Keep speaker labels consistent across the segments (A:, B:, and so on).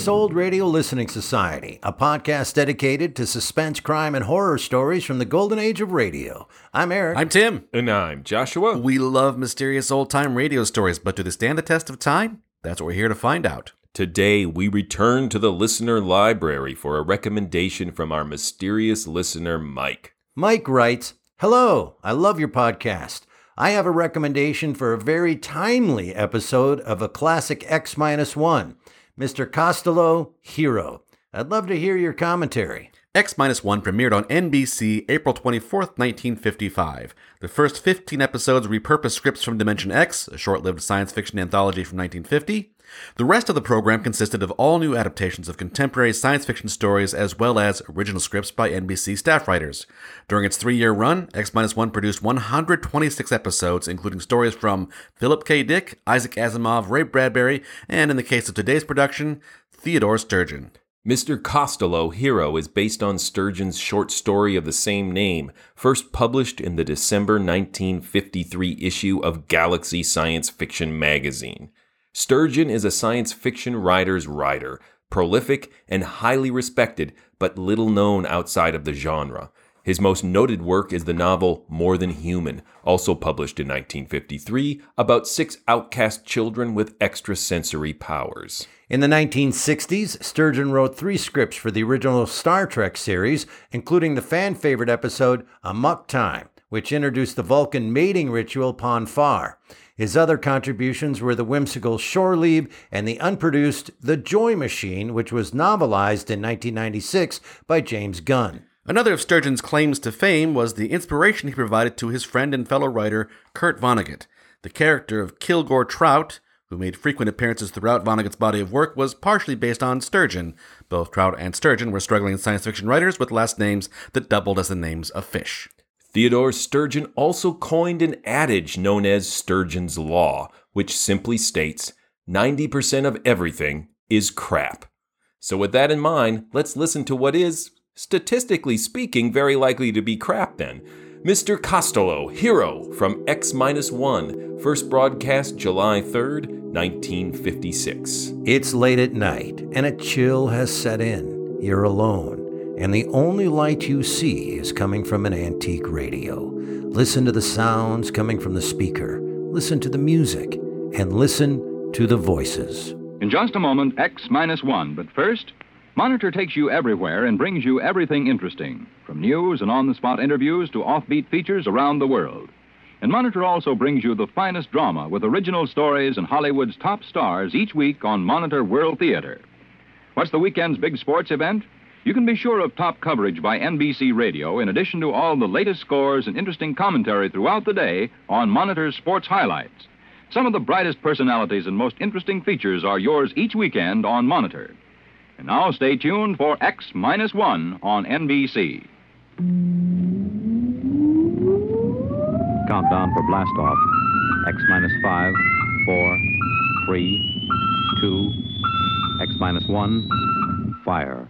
A: Mysterious Old Radio Listening Society,
B: a podcast dedicated to suspense, crime, and horror stories from the golden age of radio. I'm Eric.
C: I'm Tim.
D: And I'm Joshua.
C: We love mysterious old time radio stories, but do they stand the test of time? That's what we're here to find out.
D: Today, we return to the listener library for a recommendation from our mysterious listener, Mike.
B: Mike writes Hello, I love your podcast. I have a recommendation for a very timely episode of a classic X 1, Mr. Costello Hero. I'd love to hear your commentary.
C: X 1 premiered on NBC April 24th, 1955. The first 15 episodes repurposed scripts from Dimension X, a short lived science fiction anthology from 1950. The rest of the program consisted of all new adaptations of contemporary science fiction stories as well as original scripts by NBC staff writers. During its three year run, X 1 produced 126 episodes, including stories from Philip K. Dick, Isaac Asimov, Ray Bradbury, and in the case of today's production, Theodore Sturgeon.
D: Mr. Costello Hero is based on Sturgeon's short story of the same name, first published in the December 1953 issue of Galaxy Science Fiction magazine. Sturgeon is a science fiction writer's writer, prolific and highly respected, but little known outside of the genre. His most noted work is the novel More Than Human, also published in 1953, about six outcast children with extrasensory powers.
B: In the 1960s, Sturgeon wrote three scripts for the original Star Trek series, including the fan favorite episode Amok Time, which introduced the Vulcan mating ritual Pon farr. His other contributions were the whimsical Shore Leave and the unproduced The Joy Machine, which was novelized in 1996 by James Gunn.
C: Another of Sturgeon's claims to fame was the inspiration he provided to his friend and fellow writer Kurt Vonnegut. The character of Kilgore Trout, who made frequent appearances throughout Vonnegut's body of work, was partially based on Sturgeon. Both Trout and Sturgeon were struggling science fiction writers with last names that doubled as the names of fish.
D: Theodore Sturgeon also coined an adage known as Sturgeon's Law, which simply states 90% of everything is crap. So, with that in mind, let's listen to what is, statistically speaking, very likely to be crap then. Mr. Costello, Hero from X 1, first broadcast July 3rd, 1956.
B: It's late at night, and a chill has set in. You're alone, and the only light you see is coming from an antique radio. Listen to the sounds coming from the speaker, listen to the music, and listen to the voices.
E: In just a moment, X minus one. But first, Monitor takes you everywhere and brings you everything interesting, from news and on the spot interviews to offbeat features around the world. And Monitor also brings you the finest drama with original stories and Hollywood's top stars each week on Monitor World Theater. What's the weekend's big sports event? You can be sure of top coverage by NBC Radio in addition to all the latest scores and interesting commentary throughout the day on Monitor's sports highlights. Some of the brightest personalities and most interesting features are yours each weekend on Monitor. And now stay tuned for X minus one on NBC.
F: Countdown for blast off. X minus five, four, three, two, X minus one, fire.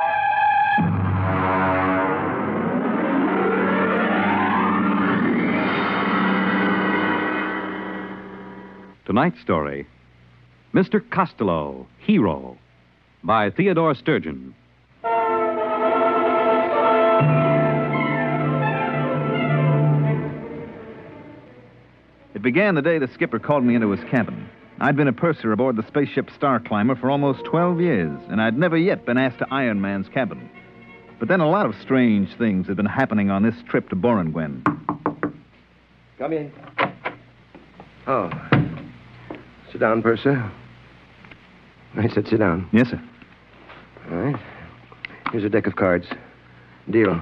F: Tonight's story Mr. Costello, Hero, by Theodore Sturgeon.
G: It began the day the skipper called me into his cabin. I'd been a purser aboard the spaceship Star Climber for almost 12 years, and I'd never yet been asked to Iron Man's cabin. But then a lot of strange things had been happening on this trip to Boranguen.
H: Come in. Oh. Sit down, Purser. I said sit down.
G: Yes, sir.
H: All right. Here's a deck of cards. Deal.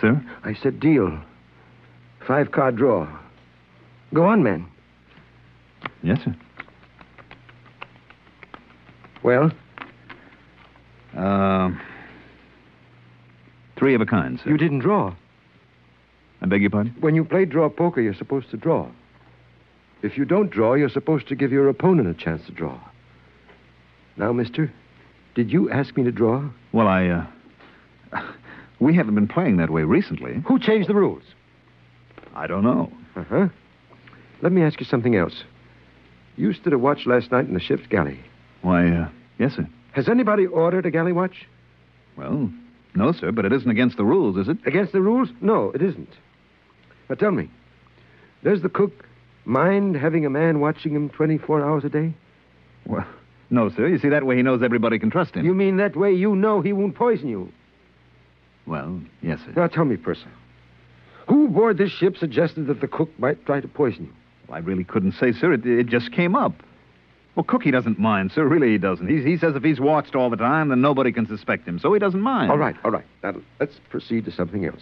G: Sir?
H: I said deal. Five card draw. Go on, man.
G: Yes, sir.
H: Well,
G: Uh, three of a kind, sir.
H: you didn't draw.
G: I beg your pardon?
H: When you play draw poker, you're supposed to draw. If you don't draw, you're supposed to give your opponent a chance to draw. Now, mister, did you ask me to draw?
G: Well, I, uh. We haven't been playing that way recently.
H: Who changed the rules?
G: I don't know.
H: Uh huh. Let me ask you something else. You stood a watch last night in the ship's galley.
G: Why, uh, yes, sir.
H: Has anybody ordered a galley watch?
G: Well, no, sir, but it isn't against the rules, is it?
H: Against the rules? No, it isn't. Now tell me, does the cook mind having a man watching him 24 hours a day?
G: Well, no, sir. You see, that way he knows everybody can trust him.
H: You mean that way you know he won't poison you?
G: Well, yes, sir.
H: Now tell me, Purser. Who aboard this ship suggested that the cook might try to poison you?
G: I really couldn't say, sir. It, it just came up. Well, Cookie doesn't mind, sir. Really, he doesn't. He, he says if he's watched all the time, then nobody can suspect him, so he doesn't mind.
H: All right, all right. Now let's proceed to something else.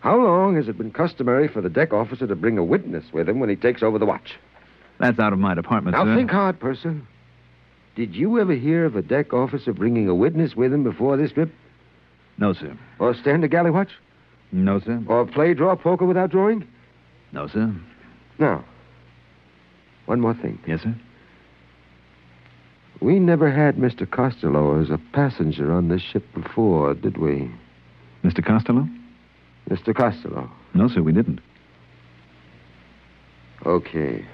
H: How long has it been customary for the deck officer to bring a witness with him when he takes over the watch?
G: That's out of my department,
H: now
G: sir.
H: think hard, Purser. Did you ever hear of a deck officer bringing a witness with him before this trip?
G: No, sir.
H: Or stand a galley watch?
G: No, sir.
H: Or play draw poker without drawing?
G: No, sir.
H: Now, one more thing.
G: Yes, sir.
H: We never had Mr. Costello as a passenger on this ship before, did we?
G: Mr. Costello?
H: Mr. Costello.
G: No, sir, we didn't.
H: Okay.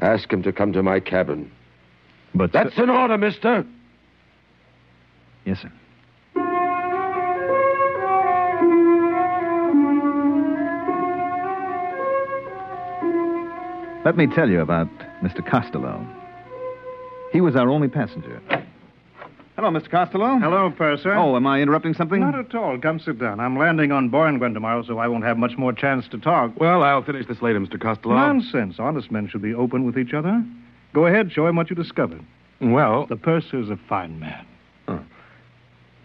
H: Ask him to come to my cabin.
G: But
H: That's uh, an order, mister.
G: Yes, sir. Let me tell you about Mr. Costello. He was our only passenger. Hello, Mr. Costello.
I: Hello, Purser.
G: Oh, am I interrupting something?
I: Not at all. Come sit down. I'm landing on Borngwen tomorrow, so I won't have much more chance to talk.
C: Well, I'll finish this later, Mr. Costello.
I: Nonsense. Honest men should be open with each other. Go ahead, show him what you discovered.
C: Well,
I: The purser's a fine man.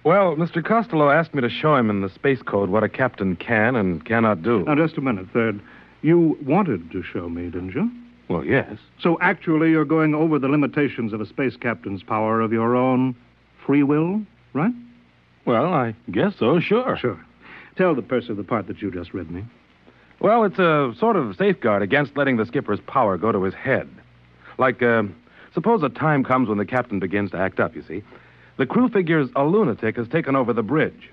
C: well, Mr. Costello asked me to show him in the space code what a captain can and cannot do.
I: Now, just a minute, Third. You wanted to show me, didn't you?
C: Well, yes.
I: So actually, you're going over the limitations of a space captain's power of your own free will, right?
C: Well, I guess so, sure.
I: Sure. Tell the purser the part that you just read me.
C: Well, it's a sort of safeguard against letting the skipper's power go to his head. Like, uh, suppose a time comes when the captain begins to act up, you see. The crew figures a lunatic has taken over the bridge.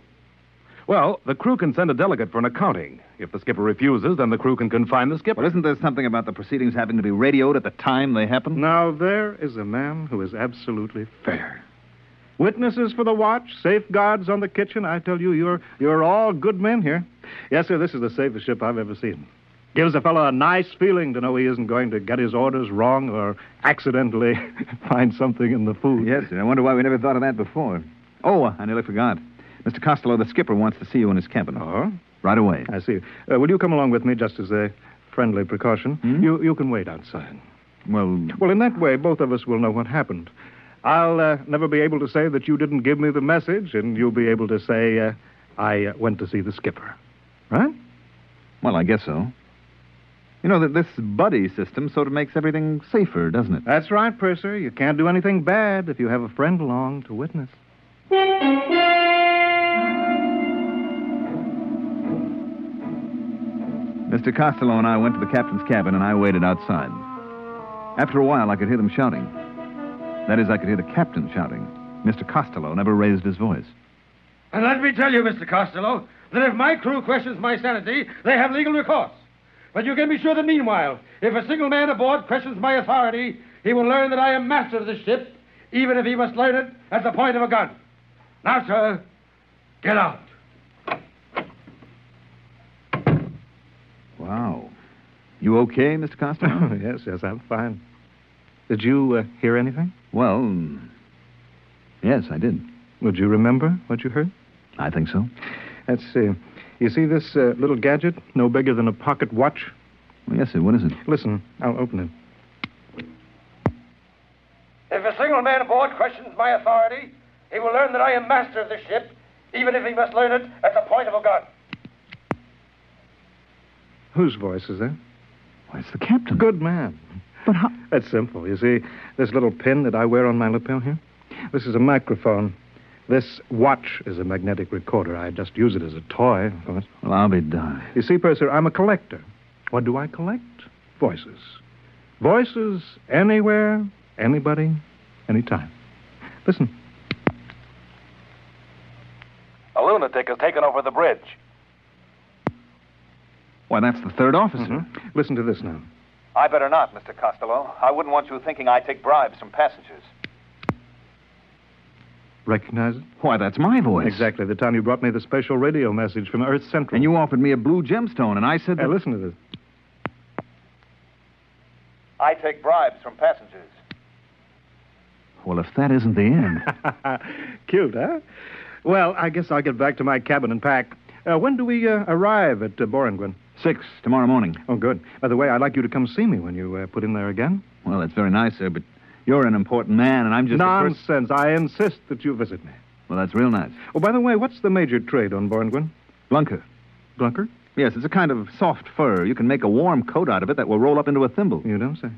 C: Well, the crew can send a delegate for an accounting. If the skipper refuses, then the crew can confine the skipper.
G: Well, isn't there something about the proceedings having to be radioed at the time they happen?
I: Now, there is a man who is absolutely fair. Witnesses for the watch, safeguards on the kitchen. I tell you, you're, you're all good men here. Yes, sir, this is the safest ship I've ever seen. Gives a fellow a nice feeling to know he isn't going to get his orders wrong or accidentally find something in the food.
G: Yes, sir. I wonder why we never thought of that before. Oh, I nearly forgot. Mr. Costello, the skipper wants to see you in his cabin.
I: Oh?
G: Right away.
I: I see. Uh, will you come along with me just as a friendly precaution? You, you can wait outside.
G: Well,
I: Well, in that way, both of us will know what happened. I'll uh, never be able to say that you didn't give me the message, and you'll be able to say uh, I uh, went to see the skipper. Right?
G: well, I guess so. You know that this buddy system sort of makes everything safer, doesn't it?
I: That's right, Purser. You can't do anything bad if you have a friend along to witness.
G: Mr. Costello and I went to the captain's cabin, and I waited outside. After a while, I could hear them shouting. That is, I could hear the captain shouting. Mr. Costello never raised his voice.
J: And let me tell you, Mr. Costello, that if my crew questions my sanity, they have legal recourse. But you can be sure that meanwhile, if a single man aboard questions my authority, he will learn that I am master of this ship, even if he must learn it at the point of a gun. Now, sir, get out.
G: Wow. You okay, Mr. Costello?
I: yes, yes, I'm fine. Did you uh, hear anything?
G: Well, yes, I did.
I: Would you remember what you heard?
G: I think so.
I: Let's see. You see this uh, little gadget, no bigger than a pocket watch?
G: Well, yes, sir. What is it?
I: Listen, I'll open it.
J: If a single man aboard questions my authority, he will learn that I am master of the ship, even if he must learn it at the point of a gun.
I: Whose voice is that?
G: Why, it's the captain.
I: Good man.
G: But how?
I: That's simple. You see, this little pin that I wear on my lapel here? This is a microphone. This watch is a magnetic recorder. I just use it as a toy, of course.
G: Well, I'll be darned.
I: You see, Purser, I'm a collector. What do I collect? Voices. Voices anywhere, anybody, anytime. Listen.
K: A lunatic has taken over the bridge.
G: Why, that's the third officer.
I: Mhm. Listen to this now.
K: I better not, Mr. Costello. I wouldn't want you thinking I take bribes from passengers.
I: Recognize it?
G: Why, that's my voice.
I: Exactly. The time you brought me the special radio message from Earth Central.
G: And you offered me a blue gemstone, and I said
I: Hey, listen to this.
K: I take bribes from passengers.
G: Well, if that isn't the end...
I: Cute, huh? Well, I guess I'll get back to my cabin and pack. Uh, when do we uh, arrive at uh, Borengwen?
G: Six, tomorrow morning.
I: Oh, good. By the way, I'd like you to come see me when you uh, put in there again.
G: Well, that's very nice, sir, but you're an important man, and I'm just...
I: Nonsense. I insist that you visit me.
G: Well, that's real nice.
I: Oh, by the way, what's the major trade on Borengwen?
G: Glunker.
I: Glunker?
G: Yes, it's a kind of soft fur. You can make a warm coat out of it that will roll up into a thimble.
I: You don't say.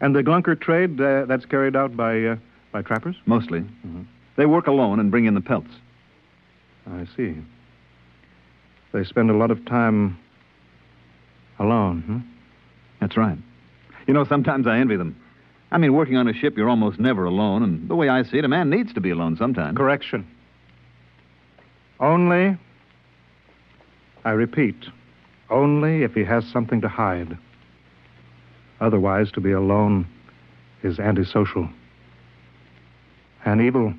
I: And the glunker trade, uh, that's carried out by, uh, by trappers?
G: Mostly.
I: Mm-hmm.
G: They work alone and bring in the pelts.
I: I see. They spend a lot of time alone, hmm?
G: That's right. You know, sometimes I envy them. I mean, working on a ship, you're almost never alone, and the way I see it, a man needs to be alone sometimes.
I: Correction. Only, I repeat, only if he has something to hide. Otherwise, to be alone is antisocial and evil.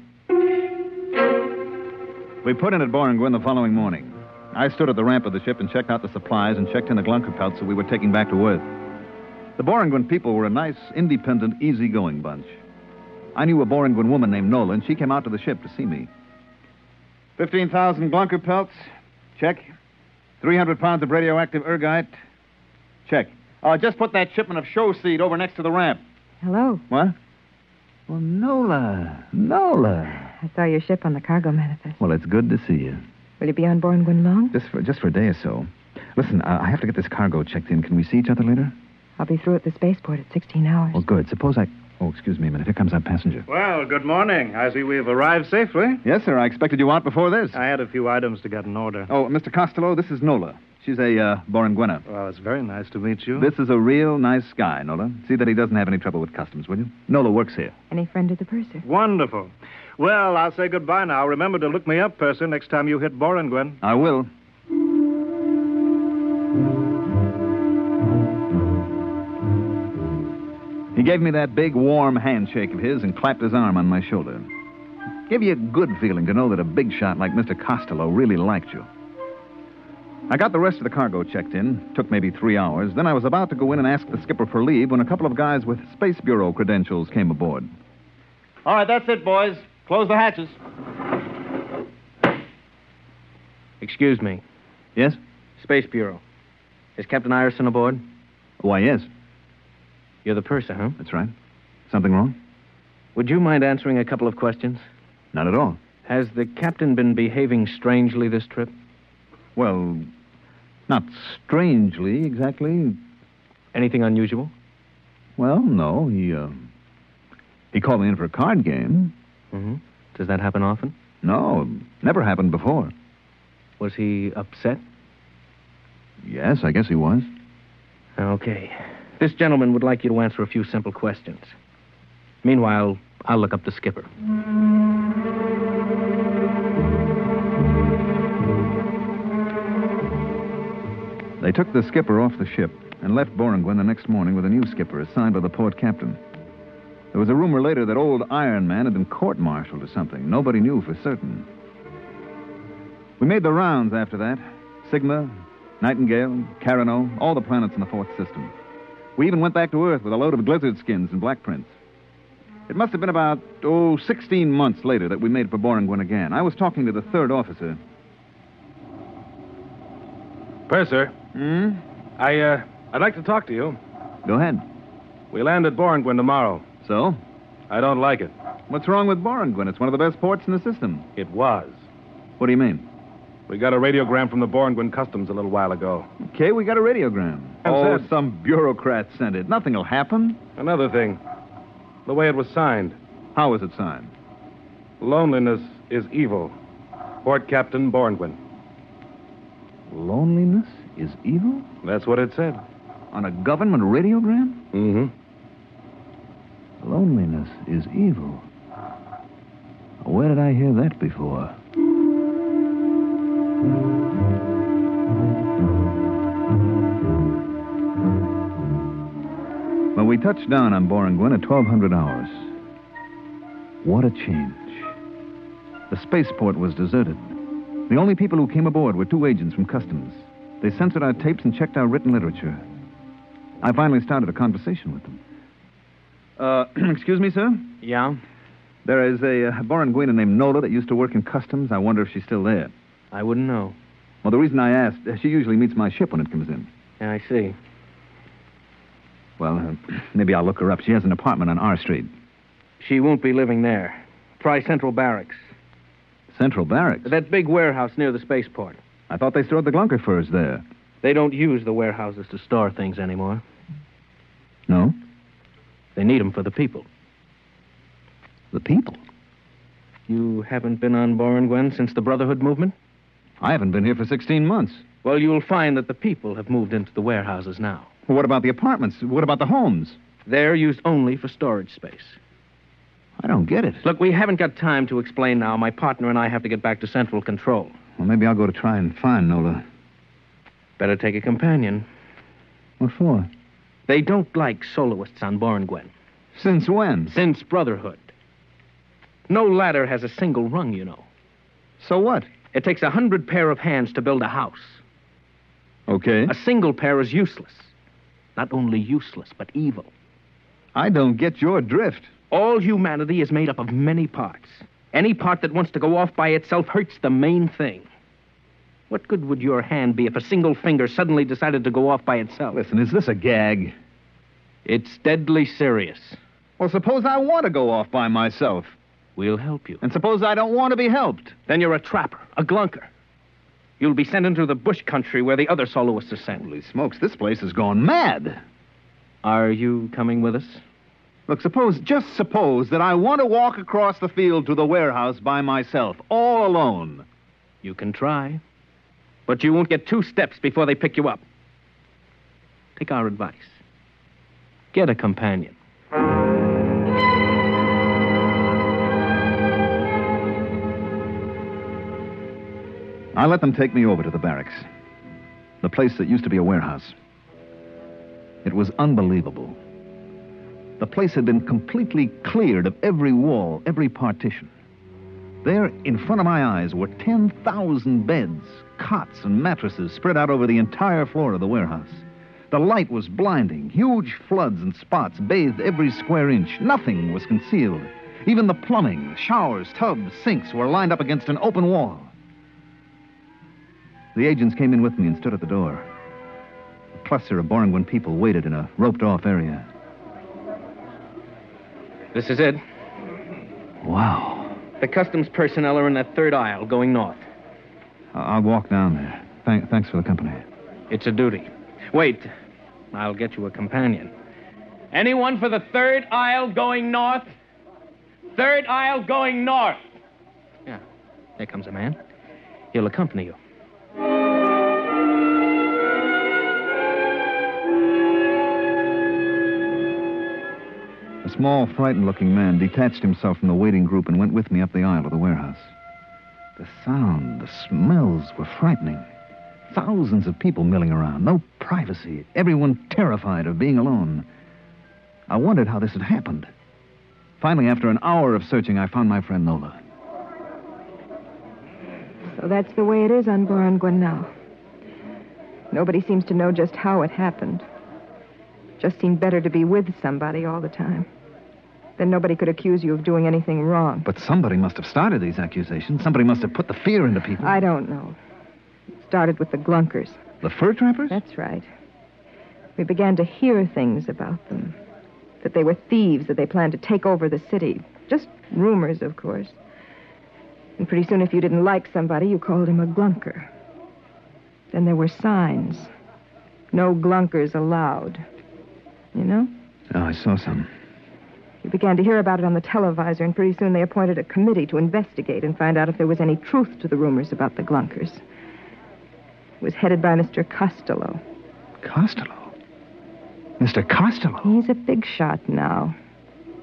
G: We put in at Borengwen the following morning. I stood at the ramp of the ship and checked out the supplies and checked in the Glunker pelts that we were taking back to Earth. The Borengwen people were a nice, independent, easygoing bunch. I knew a Borengwen woman named Nola, and she came out to the ship to see me. 15,000 Glunker pelts. Check. 300 pounds of radioactive ergite. Check. Uh, just put that shipment of show seed over next to the ramp.
L: Hello.
G: What? Well, Nola. Nola.
L: I saw your ship on the cargo manifest.
G: Well, it's good to see you.
L: Will you be on board Gwen long?
G: Just for just for a day or so. Listen, uh, I have to get this cargo checked in. Can we see each other later?
L: I'll be through at the spaceport at 16 hours.
G: Well, good. Suppose I. Oh, excuse me a minute. Here comes our passenger.
I: Well, good morning. I see we've arrived safely.
G: Yes, sir. I expected you out before this.
I: I had a few items to get in order.
G: Oh, Mr. Costello, this is Nola. She's a uh, Borengwena.
I: Well, it's very nice to meet you.
G: This is a real nice guy, Nola. See that he doesn't have any trouble with customs, will you? Nola works here.
L: Any friend of the purser?
I: Wonderful. Well, I'll say goodbye now. Remember to look me up, Purser, next time you hit Borengwen.
G: I will. He gave me that big, warm handshake of his and clapped his arm on my shoulder. Gave you a good feeling to know that a big shot like Mr. Costello really liked you. I got the rest of the cargo checked in. Took maybe three hours. Then I was about to go in and ask the skipper for leave when a couple of guys with Space Bureau credentials came aboard.
J: All right, that's it, boys. Close the hatches.
M: Excuse me.
G: Yes?
M: Space Bureau. Is Captain Irison aboard?
G: Why, yes.
M: You're the purser, huh?
G: That's right. Something wrong?
M: Would you mind answering a couple of questions?
G: Not at all.
M: Has the captain been behaving strangely this trip?
G: Well, not strangely exactly.
M: Anything unusual?
G: Well, no. He, uh, he called me in for a card game.
M: Mm-hmm. Does that happen often?
G: No, never happened before.
M: Was he upset?
G: Yes, I guess he was.
M: Okay. This gentleman would like you to answer a few simple questions. Meanwhile, I'll look up the skipper.
G: They took the skipper off the ship. and left Boranguen the next morning with a new skipper assigned by the port captain. There was a rumor later that old Iron Man had been court martialed or something. Nobody knew for certain. We made the rounds after that Sigma, Nightingale, Carano, all the planets in the fourth system. We even went back to Earth with a load of blizzard skins and black prints. It must have been about, oh, 16 months later that we made for Boranguen again. I was talking to the third officer.
J: Purser.
G: Hmm?
J: I, uh, I'd like to talk to you.
G: Go ahead.
J: We land at Boranguen tomorrow.
G: So?
J: I don't like it.
G: What's wrong with Boranguen? It's one of the best ports in the system.
J: It was.
G: What do you mean?
J: We got a radiogram from the Boranguen Customs a little while ago.
G: Okay, we got a radiogram.
J: That's
G: oh,
J: it.
G: some bureaucrat sent it. Nothing'll happen.
J: Another thing. The way it was signed.
G: How was it signed?
J: Loneliness is evil. Port Captain Boranguen.
G: Loneliness is evil?
J: That's what it said.
G: On a government radiogram?
J: Mm-hmm.
G: Loneliness is evil. Where did I hear that before? Well, we touched down on Boranguen at 1200 hours. What a change. The spaceport was deserted. The only people who came aboard were two agents from Customs. They censored our tapes and checked our written literature. I finally started a conversation with them. Uh, excuse me, sir?
M: Yeah?
G: There is a uh, Boranguina named Nola that used to work in customs. I wonder if she's still there.
M: I wouldn't know.
G: Well, the reason I asked, uh, she usually meets my ship when it comes in.
M: Yeah, I see.
G: Well, uh, maybe I'll look her up. She has an apartment on R Street.
M: She won't be living there. Try Central Barracks.
G: Central Barracks?
M: That big warehouse near the spaceport.
G: I thought they stored the Glunker furs there.
M: They don't use the warehouses to store things anymore.
G: No?
M: They need them for the people.
G: The people?
M: You haven't been on Boranguen since the Brotherhood movement?
G: I haven't been here for 16 months.
M: Well, you'll find that the people have moved into the warehouses now.
G: Well, what about the apartments? What about the homes?
M: They're used only for storage space.
G: I don't get it.
M: Look, we haven't got time to explain now. My partner and I have to get back to Central Control.
G: Well, maybe I'll go to try and find Nola.
M: Better take a companion.
G: What for?
M: They don't like soloists on Boranguen.
G: Since when?
M: Since Brotherhood. No ladder has a single rung, you know.
G: So what?
M: It takes a hundred pair of hands to build a house.
G: Okay.
M: A single pair is useless. Not only useless, but evil.
G: I don't get your drift.
M: All humanity is made up of many parts. Any part that wants to go off by itself hurts the main thing. What good would your hand be if a single finger suddenly decided to go off by itself?
G: Listen, is this a gag?
M: It's deadly serious.
G: Well, suppose I want to go off by myself.
M: We'll help you.
G: And suppose I don't want to be helped.
M: Then you're a trapper, a glunker. You'll be sent into the bush country where the other soloists are sent.
G: Holy smokes, this place has gone mad.
M: Are you coming with us?
G: Look, suppose, just suppose that I want to walk across the field to the warehouse by myself, all alone.
M: You can try. But you won't get two steps before they pick you up. Take our advice. Get a companion.
G: I let them take me over to the barracks, the place that used to be a warehouse. It was unbelievable. The place had been completely cleared of every wall, every partition. There, in front of my eyes, were 10,000 beds, cots, and mattresses spread out over the entire floor of the warehouse. The light was blinding. Huge floods and spots bathed every square inch. Nothing was concealed. Even the plumbing, showers, tubs, sinks were lined up against an open wall. The agents came in with me and stood at the door. A cluster of Boranguen people waited in a roped off area.
M: This is it.
G: Wow.
M: The customs personnel are in that third aisle going north.
G: I'll walk down there. Thank- thanks for the company.
M: It's a duty. Wait. I'll get you a companion. Anyone for the third aisle going north? Third aisle going north. Yeah. There comes a man. He'll accompany you.
G: Small, frightened looking man detached himself from the waiting group and went with me up the aisle of the warehouse. The sound, the smells were frightening. Thousands of people milling around. No privacy. Everyone terrified of being alone. I wondered how this had happened. Finally, after an hour of searching, I found my friend Nola.
L: So that's the way it is on Boranguen now. Nobody seems to know just how it happened. Just seemed better to be with somebody all the time. Then nobody could accuse you of doing anything wrong.
G: But somebody must have started these accusations. Somebody must have put the fear into people.
L: I don't know. It started with the Glunkers.
G: The fur trappers?
L: That's right. We began to hear things about them. That they were thieves, that they planned to take over the city. Just rumors, of course. And pretty soon, if you didn't like somebody, you called him a glunker. Then there were signs. No glunkers allowed. You know?
G: Oh, I saw some.
L: You began to hear about it on the televisor, and pretty soon they appointed a committee to investigate and find out if there was any truth to the rumors about the Glunkers. It was headed by Mr. Costello.
G: Costello? Mr. Costello?
L: He's a big shot now.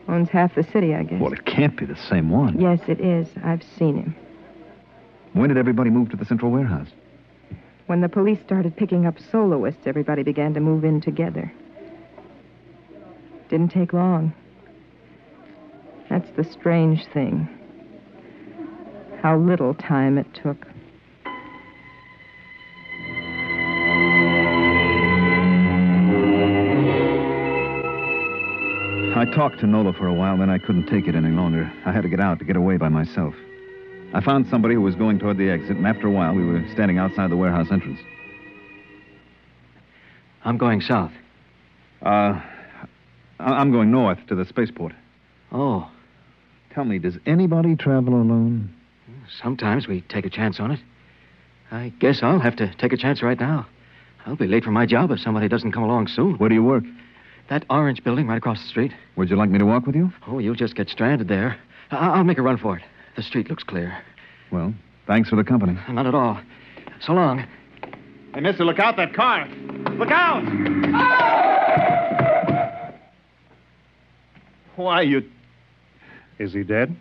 L: Owns half the city, I guess.
G: Well, it can't be the same one.
L: Yes, it is. I've seen him.
G: When did everybody move to the central warehouse?
L: When the police started picking up soloists, everybody began to move in together. Didn't take long. That's the strange thing. How little time it took.
G: I talked to Nola for a while, then I couldn't take it any longer. I had to get out to get away by myself. I found somebody who was going toward the exit, and after a while, we were standing outside the warehouse entrance.
N: I'm going south.
G: Uh, I- I'm going north to the spaceport.
N: Oh,
G: Tell me, does anybody travel alone?
N: sometimes we take a chance on it. I guess I'll have to take a chance right now. I'll be late for my job if somebody doesn't come along soon.
G: Where do you work?
N: That orange building right across the street.
G: Would you like me to walk with you?
N: Oh, you'll just get stranded there. I- I'll make a run for it. The street looks clear.
G: Well, thanks for the company.
N: Not at all. So long.
I: Hey, mister, look out that car. Look out! Ah! Why, you. Is he dead?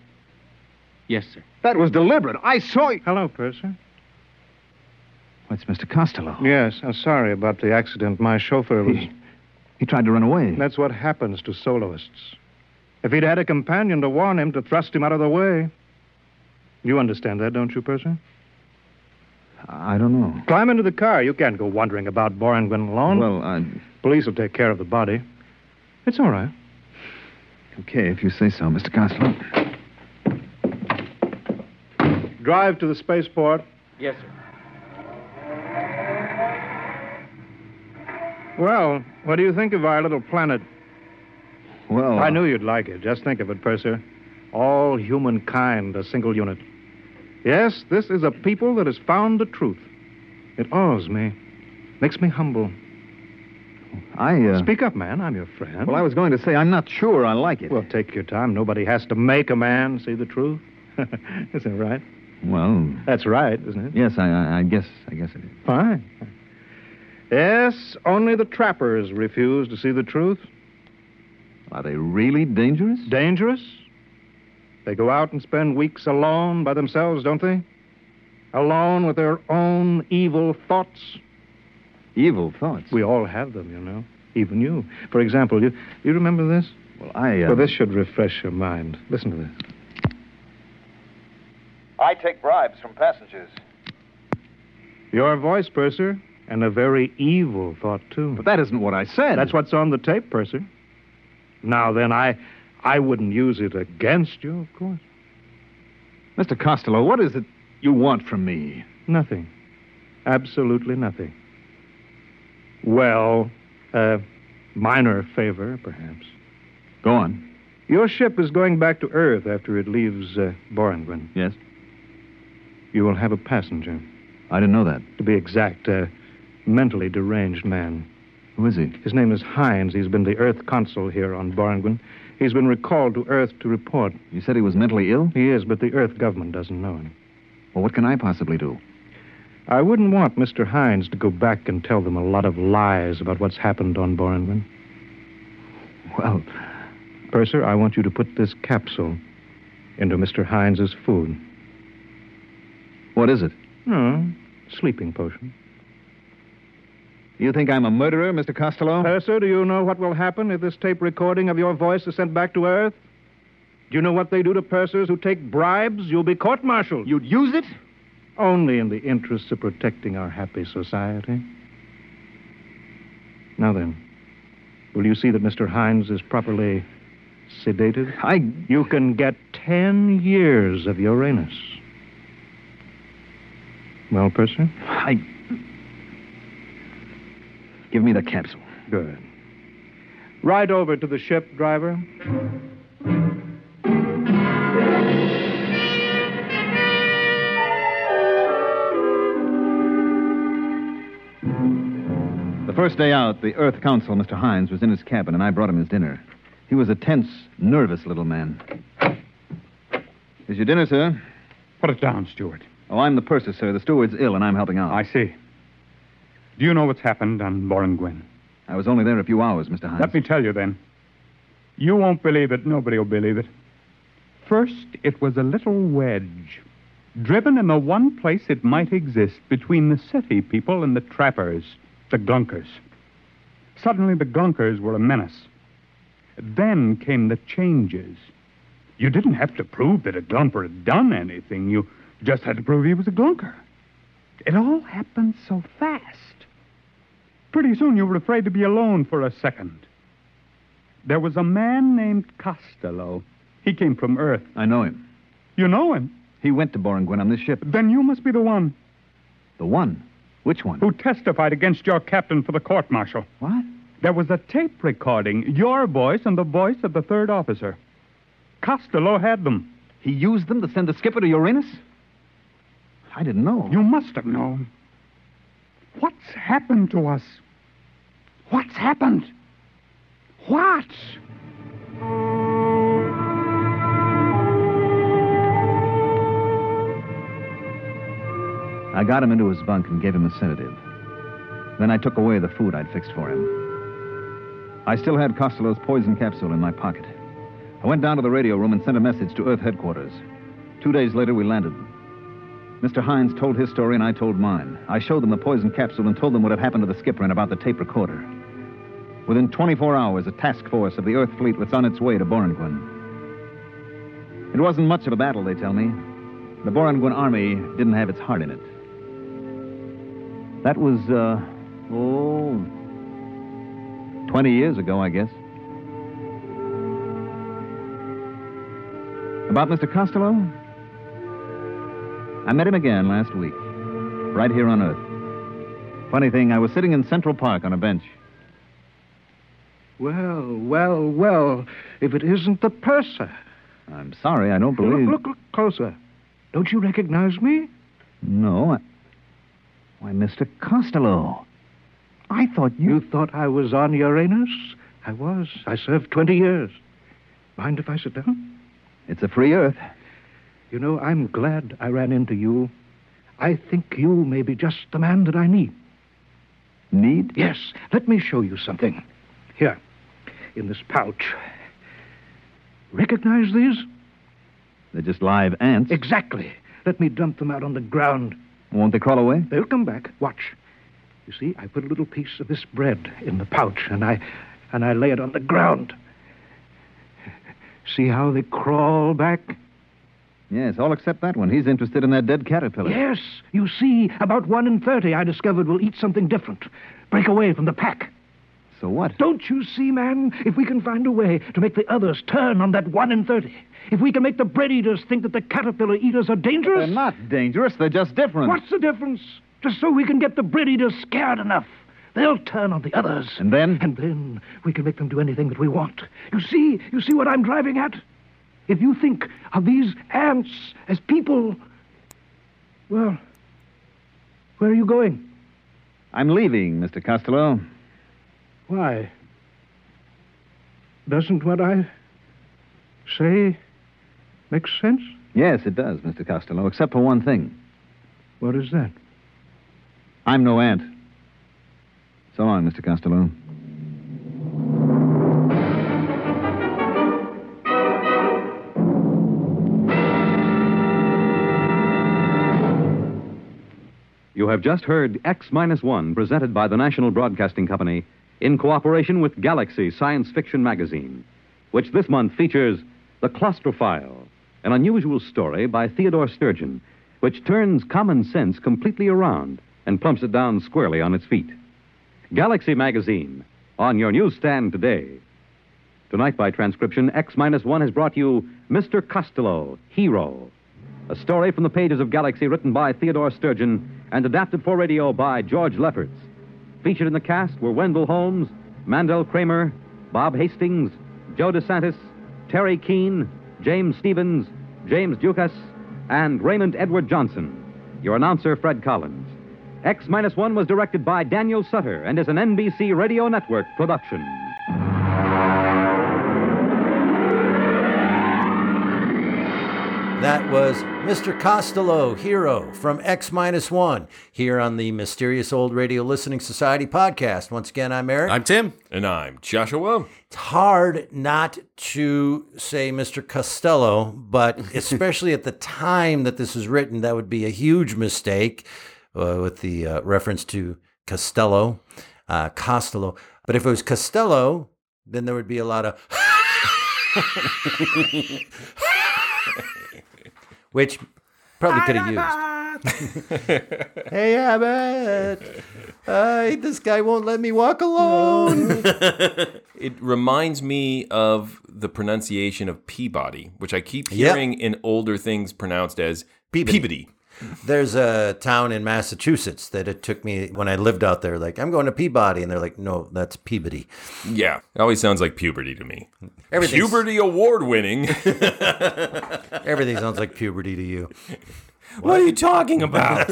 N: Yes, sir.
I: That was deliberate. I saw you. Hello, Purser.
G: What's Mr. Costello?
I: Yes, I'm sorry about the accident. My chauffeur was.
G: He, he tried to run away.
I: That's what happens to soloists. If he'd had a companion to warn him, to thrust him out of the way. You understand that, don't you, Purser?
G: I don't know.
I: Climb into the car. You can't go wandering about Boranguen alone.
G: Well, I.
I: Police will take care of the body. It's all right.
G: Okay, if you say so, Mr. Costello.
I: Drive to the spaceport.
M: Yes, sir.
I: Well, what do you think of our little planet?
G: Well,
I: I knew you'd like it. Just think of it, Purser. All humankind, a single unit. Yes, this is a people that has found the truth. It awes me, makes me humble.
G: I. Uh...
I: Speak up, man. I'm your friend.
G: Well, I was going to say, I'm not sure I like it.
I: Well, take your time. Nobody has to make a man see the truth. isn't it right?
G: Well,
I: That's right, isn't it?
G: yes, I, I, I guess, I guess it is.
I: Fine. Yes, only the trappers refuse to see the truth.
G: Are they really dangerous?
I: Dangerous? They go out and spend weeks alone by themselves, don't they? Alone with their own evil thoughts.
G: Evil thoughts.
I: We all have them, you know. Even you. For example, you you remember this?
G: Well, I. Uh...
I: Well, this should refresh your mind. Listen to this.
K: I take bribes from passengers.
I: Your voice, Purser, and a very evil thought, too.
G: But that isn't what I said.
I: That's what's on the tape, Purser. Now then, I I wouldn't use it against you, of course.
G: Mr. Costello, what is it you want from me?
I: Nothing. Absolutely nothing. Well, a minor favor, perhaps.
G: Go on.
I: Your ship is going back to Earth after it leaves uh, Boranguen.
G: Yes?
I: You will have a passenger.
G: I didn't know that.
I: To be exact, a mentally deranged man.
G: Who is he?
I: His name is Hines. He's been the Earth consul here on Boranguen. He's been recalled to Earth to report.
G: You said he was mentally ill?
I: He is, but the Earth government doesn't know him.
G: Well, what can I possibly do?
I: I wouldn't want Mr. Hines to go back and tell them a lot of lies about what's happened on Boranguen.
G: Well,
I: Purser, I want you to put this capsule into Mr. Hines's food.
G: what is it?
I: Oh, sleeping potion.
G: You think I'm a murderer, Mr. Costello?
I: Purser, do you know what will happen if this tape recording of your voice is sent back to Earth? Do you know what they do to pursers who take bribes? You'll be court-martialed.
G: You'd use it?
I: Only in the interests of protecting our happy society. Now then, will you see that Mr. Hines is properly sedated?
G: I.
I: You can get ten years of Uranus. Well, Purser?
G: I. Give me the capsule.
I: Good. Ride over to the ship, driver.
G: The first day out, the Earth consul, Mr. Hines, was in his cabin, and I brought him his dinner. He was a tense, nervous little man. Is your dinner, sir.
O: Put it down, steward.
G: Oh, I'm the purser, sir. The steward's ill, and I'm helping out.
O: I see. Do you know what's happened on Boranguen?
G: I was only there a few hours, Mr. Hines.
O: Let me tell you then. You won't believe it. Nobody will believe it. First, it was a little wedge, driven in the one place it might exist between the city people and the trappers, the Glunkers. Suddenly, the Glunkers were a menace. Then came the changes. You didn't have to prove that a Glunker had done anything. You just had to prove he was a Glunker. It all happened so fast. Pretty soon you were afraid to be alone for a second. There was a man named Costello. He came from Earth.
G: I know him.
O: You know him?
G: He went to Boranguen on this ship.
O: Then you must be the one.
G: The one? Which one?
O: Who testified against your captain for the court martial.
G: What?
O: There was a tape recording, your voice and the voice of the third officer. Costello had them.
G: He used them to send the skipper to Uranus? I didn't know.
O: You must have known. What's happened to us? What's happened? What?
G: I got him into his bunk and gave him a sedative. Then I took away the food I'd fixed for him. I still had Costello's poison capsule in my pocket. I went down to the radio room and sent a message to Earth headquarters. Two days later, we landed. Mr. Hines told his story and I told mine. I showed them the poison capsule and told them what had happened to the skipper and about the tape recorder. Within 24 hours, a task force of the Earth fleet was on its way to Boranguen. It wasn't much of a battle, they tell me. The Boranguen army didn't have its heart in it. That was, uh, oh, 20 years ago, I guess. About Mr. Costello? I met him again last week, right here on Earth. Funny thing, I was sitting in Central Park on a bench.
I: Well, well, well, if it isn't the purser.
G: I'm sorry, I don't believe.
I: Look, look, look closer. Don't you recognize me?
G: No, I... Why, Mr. Costello. I thought you.
I: You thought I was on Uranus? I was. I served 20 years. Mind if I sit down?
G: It's a free Earth.
I: You know, I'm glad I ran into you. I think you may be just the man that I need.
G: Need?
I: Yes. Let me show you something. Here, in this pouch. Recognize these?
G: They're just live ants.
I: Exactly. Let me dump them out on the ground.
G: Won't they crawl away?
I: They'll come back. Watch. You see, I put a little piece of this bread in the pouch, and I and I lay it on the ground. See how they crawl back?
G: Yes, all except that one. He's interested in that dead caterpillar.
I: Yes. You see, about one in thirty I discovered will eat something different. Break away from the pack.
G: So what?
I: Don't you see, man? If we can find a way to make the others turn on that one in thirty, if we can make the bread eaters think that the caterpillar eaters are dangerous.
G: They're not dangerous. They're just different.
I: What's the difference? Just so we can get the bread eaters scared enough. They'll turn on the others.
G: And then?
I: And then we can make them do anything that we want. You see, you see what I'm driving at? If you think of these ants as people, well, where are you going?
G: I'm leaving, Mr. Costello.
I: Why? Doesn't what I say make sense?
G: Yes, it does, Mr. Costello, except for one thing.
I: What is that?
G: I'm no ant. So long, Mr. Costello.
F: You have just heard X Minus One, presented by the National Broadcasting Company in cooperation with Galaxy Science Fiction Magazine, which this month features The Claustrophile, an unusual story by Theodore Sturgeon, which turns common sense completely around and plumps it down squarely on its feet. Galaxy Magazine, on your newsstand today. Tonight, by transcription, X Minus One has brought you Mr. Costello, Hero, a story from the pages of Galaxy written by Theodore Sturgeon and adapted for radio by George Lefferts. Featured in the cast were Wendell Holmes, Mandel Kramer, Bob Hastings, Joe DeSantis, Teri Keane, James Stevens, James Dukas, and Raymond Edward Johnson. Your announcer, Fred Collins. X Minus One was directed by Daniel Sutter and is an NBC Radio Network production.
B: That was Mr. Costello, Hero from X Minus One, here on the Mysterious Old Radio Listening Society podcast. Once again, I'm Eric.
C: I'm Tim.
D: And I'm Joshua.
B: It's hard not to say Mr. Costello, but especially at the time that this was written, that would be a huge mistake uh, with the uh, reference to Costello, uh, Costello. But if it was Costello, then there would be a lot of. which probably could have used. hey, Abbott. Uh, this guy won't let me walk alone.
D: It reminds me of the pronunciation of Peabody, which I keep
B: Yep.
D: hearing in older things pronounced as
B: Peabody.
D: Peabody.
B: There's a town in Massachusetts that it took me when I lived out there. Like, I'm going to Peabody, and they're like, "No, that's Peabody."
D: Yeah, it always sounds like puberty to me. Puberty award winning.
B: Everything sounds like puberty to you.
D: What are you talking about?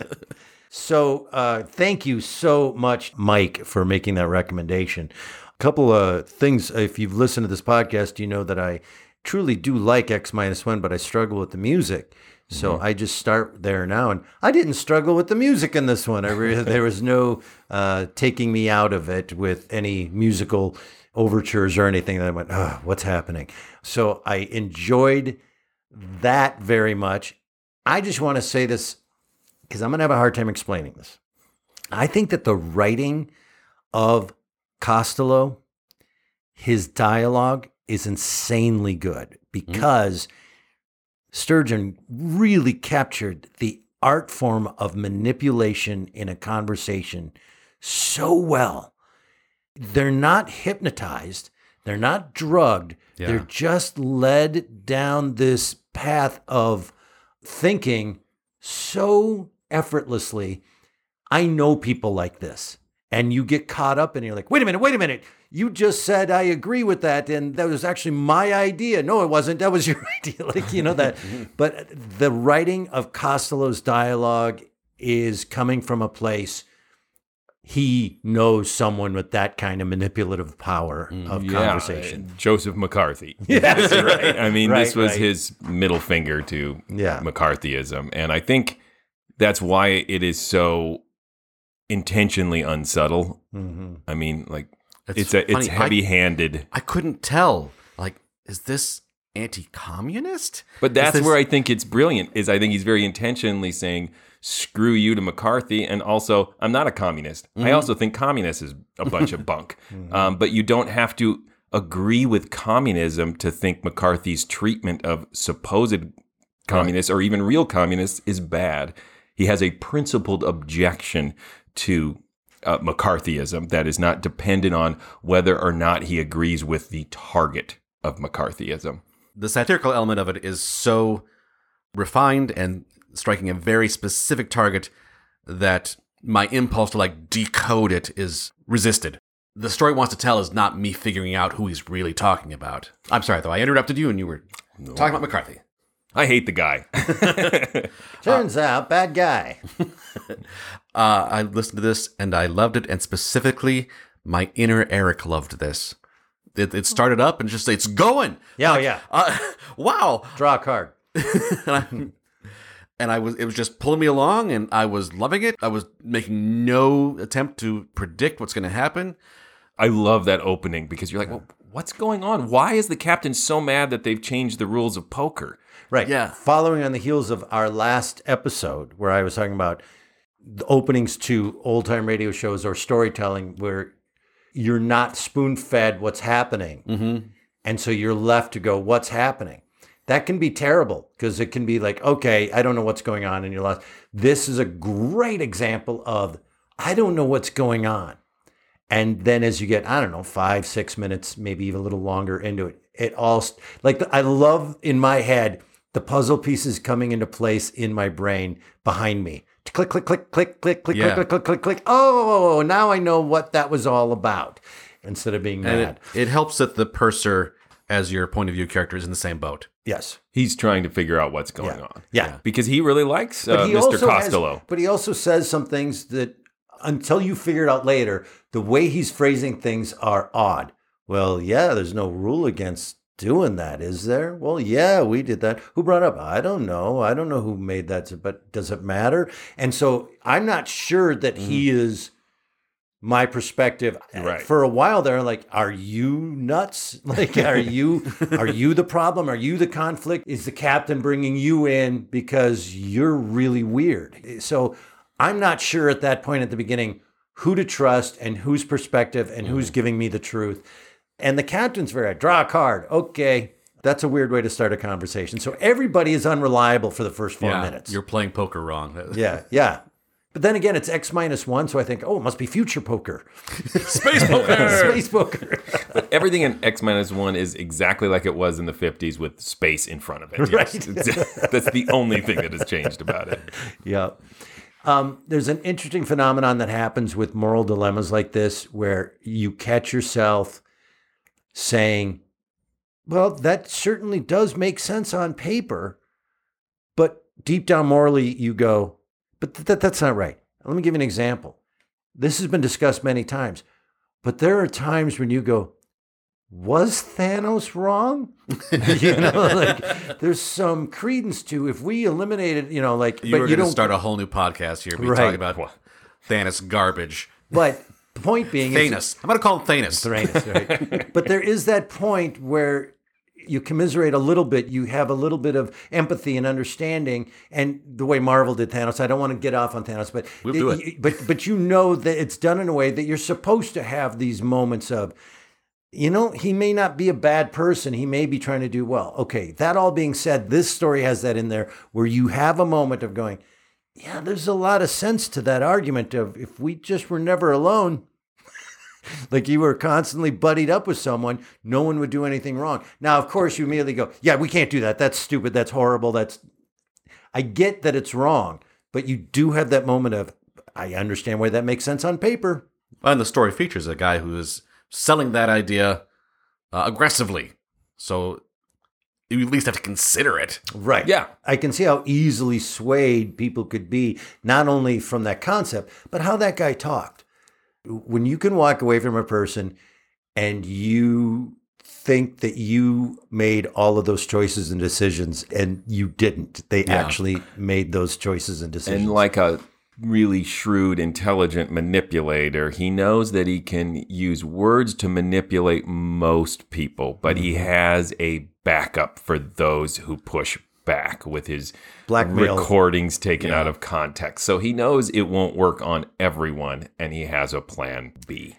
B: so, uh, thank you so much, Mike, for making that recommendation. A couple of things. If you've listened to this podcast, you know that I truly do like X minus one, but I struggle with the music. So I just start there now, and I didn't struggle with the music in this one. I re- there was no uh, taking me out of it with any musical overtures or anything that I went, oh, what's happening? So I enjoyed that very much. I just want to say this because I'm going to have a hard time explaining this. I think that the writing of Costello, his dialogue is insanely good because Sturgeon really captured the art form of manipulation in a conversation so well. They're not hypnotized, they're not drugged,
C: Yeah.
B: they're just led down this path of thinking so effortlessly. I know people like this. And you get caught up and you're like, wait a minute, wait a minute. You just said I agree with that. And that was actually my idea. No, it wasn't. That was your idea. Like, you know that. but the writing of Costello's dialogue is coming from a place he knows someone with that kind of manipulative power of
D: Yeah,
B: conversation.
D: uh, Joseph McCarthy.
B: Yes,
D: right. I mean, this was
B: right.
D: his middle finger to
B: Yeah.
D: McCarthyism. And I think that's why it is so intentionally unsubtle.
B: Mhm.
D: I mean, like,
C: It's
D: it's, a,
C: funny,
D: it's heavy handed.
C: I couldn't tell. Like, is this anti-communist?
D: But that's
C: this-
D: where I think it's brilliant. Is I think he's very intentionally saying "screw you" to McCarthy, and also I'm not a communist. I
C: Mhm.
D: also think communists is a bunch of bunk. Um, but you don't have to agree with communism to think McCarthy's treatment of supposed communists or even real communists is bad. He has a principled objection to uh, McCarthyism that is not dependent on whether or not he agrees with the target of McCarthyism.
C: the satirical element of it is so refined and striking a very specific target that my impulse to like decode it is resisted. The story it wants to tell is not me figuring out who he's really talking about. I'm sorry though, I interrupted you and you were talking about McCarthy.
D: I hate the guy.
B: Turns out, bad guy.
C: Uh, I listened to this and I loved it, and specifically, my inner Eric loved this. It, it started up and just it's going.
B: Yeah, yeah.
C: Uh, wow.
B: Draw a card.
C: and, I, and I was it was just pulling me along, and I was loving it. I was making no attempt to predict what's going to happen.
D: I love that opening because you're like, well, what's going on? Why is the captain so mad that they've changed the rules of poker?
B: Right.
C: Yeah.
B: Following on the heels of our last episode, where I was talking about the openings to old time radio shows or storytelling where you're not spoon fed what's happening.
C: Mm-hmm.
B: And so you're left to go, what's happening? That can be terrible because it can be like, okay, I don't know what's going on and you're lost. This is a great example of, I don't know what's going on. And then as you get, I don't know, five, six minutes, maybe even a little longer into it, it all, like, I love in my head the puzzle pieces coming into place in my brain behind me. Click, click, click, click, click, click,
C: Yeah.
B: click, click, click, click. Oh, now I know what that was all about instead of being
C: And
B: mad.
C: it, it helps that the purser, as your point of view character, is in the same boat.
B: Yes.
D: He's trying to figure out what's going on.
B: Yeah.
D: Because he really likes uh, Mr.
B: also has-
D: Costello.
B: but he also says some things that, until you figure it out later, the way he's phrasing things are odd. Well, yeah, there's no rule against doing that, is there? Well, yeah, we did that. Who brought up? I don't know. I don't know who made that, but does it matter? And so I'm not sure that he mm. is my perspective.
D: Right.
B: For a while there, like, are you nuts? Like, are you are you the problem? Are you the conflict? Is the captain bringing you in because you're really weird? So I'm not sure at that point at the beginning who to trust and whose perspective and who's mm. giving me the truth. And the captain's very draw a card. Okay. That's a weird way to start a conversation. So everybody is unreliable for the first four
C: yeah,
B: minutes.
C: You're playing poker wrong.
B: Yeah, yeah. But then again, it's X minus one, so I think, oh, it must be future poker.
D: Space poker.
B: Space poker.
D: but everything in X minus one is exactly like it was in the 50s with space in front of it. Yes.
B: Right.
D: It's- That's the only thing that has changed about it.
B: yeah. Um, there's an interesting phenomenon that happens with moral dilemmas like this where you catch yourself saying, well, that certainly does make sense on paper, but deep down morally, you go, but th- that, that's not right. Let me give you an example. This has been discussed many times, but there are times when you go, was Thanos wrong? you know, like there's some credence to if we eliminated, you know, like,
C: You
B: but you
C: going to
B: don't
C: start a whole new podcast here. Be
B: Right.
C: talking about what Thanos garbage.
B: But the point being,
C: Thanos. I'm going to call him Thanos.
B: Thanos, right? but there is that point where you commiserate a little bit. You have a little bit of empathy and understanding, and the way Marvel did Thanos. I don't want to get off on Thanos, but
C: We'll do it.
B: But but you know that it's done in a way that you're supposed to have these moments of. You know, he may not be a bad person. He may be trying to do well. Okay, that all being said, this story has that in there where you have a moment of going, yeah, there's a lot of sense to that argument of if we just were never alone, like you were constantly buddied up with someone, no one would do anything wrong. Now, of course, you immediately go, yeah, we can't do that. That's stupid. That's horrible. That's. I get that it's wrong, but you do have that moment of, I understand why that makes sense on paper.
C: And the story features a guy who is selling that idea uh, aggressively. So you at least have to consider it.
B: Right.
D: Yeah.
B: I can see how easily swayed people could be, not only from that concept, but how that guy talked. When you can walk away from a person and you think that you made all of those choices and decisions and you didn't, they
D: Yeah.
B: actually made those choices and decisions.
D: And like a really shrewd, intelligent manipulator, he knows that he can use words to manipulate most people, but he
B: Mm-hmm.
D: has a backup for those who push back with his
B: Blackmail.
D: recordings taken out of context. So he knows it won't work on everyone, and he has a plan B.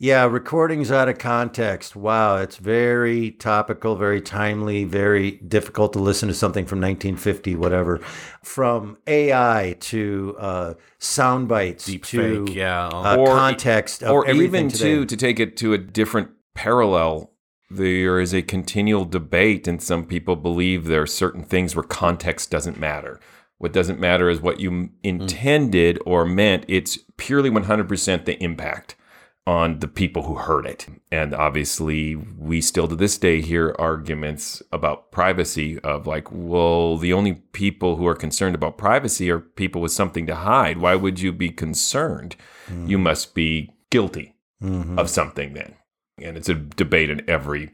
B: Yeah, recordings out of context. Wow, it's very topical, very timely, very difficult to listen to something from 1950, whatever. From AI to uh, sound bites to
C: fake, yeah.
B: uh,
D: Or-
B: context, of
D: or even
B: today.
D: too to take it to a different parallel there is a continual debate and some people believe there are certain things where context doesn't matter. What doesn't matter is what you m- intended or meant. It's purely 100% the impact on the people who heard it. And obviously we still to this day hear arguments about privacy of like well the only people who are concerned about privacy are people with something to hide. Why would you be concerned? You must be guilty
B: Mhm.
D: of something then and it's a debate in every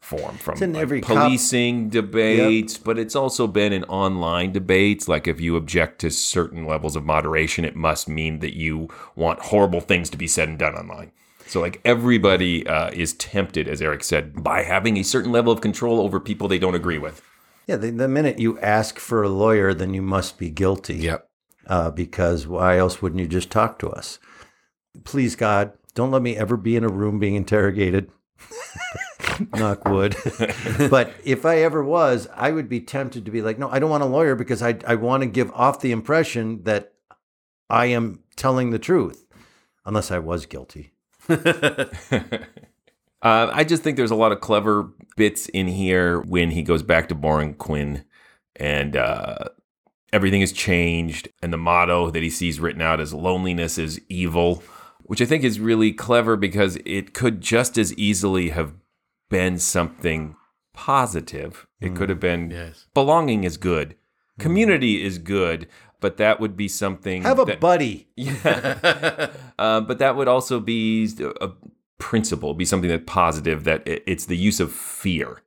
D: form from like,
B: every cop-
D: policing debates but it's also been in online debates like if you object to certain levels of moderation it must mean that you want horrible things to be said and done online so like everybody uh, is tempted as eric said by having a certain level of control over people they don't agree with
B: Yeah, the, the minute you ask for a lawyer, then you must be guilty.
C: Yep.
B: uh, because why else wouldn't you just talk to us? Please, God, don't let me ever be in a room being interrogated. Knock wood. but if I ever was, I would be tempted to be like, no, I don't want a lawyer because I, I want to give off the impression that I am telling the truth, unless I was guilty.
D: Uh, I just think there's a lot of clever bits in here when he goes back to Borinquen and uh, everything has changed. And the motto that he sees written out is loneliness is evil, which I think is really clever because it could just as easily have been something positive. It
C: Mm.
D: could have been
C: Yes.
D: belonging is good, community is good. But that would be something.
B: Have a
D: that-
B: buddy.
D: Yeah. uh, but that would also be a principle, be something that's positive, that it's the use of fear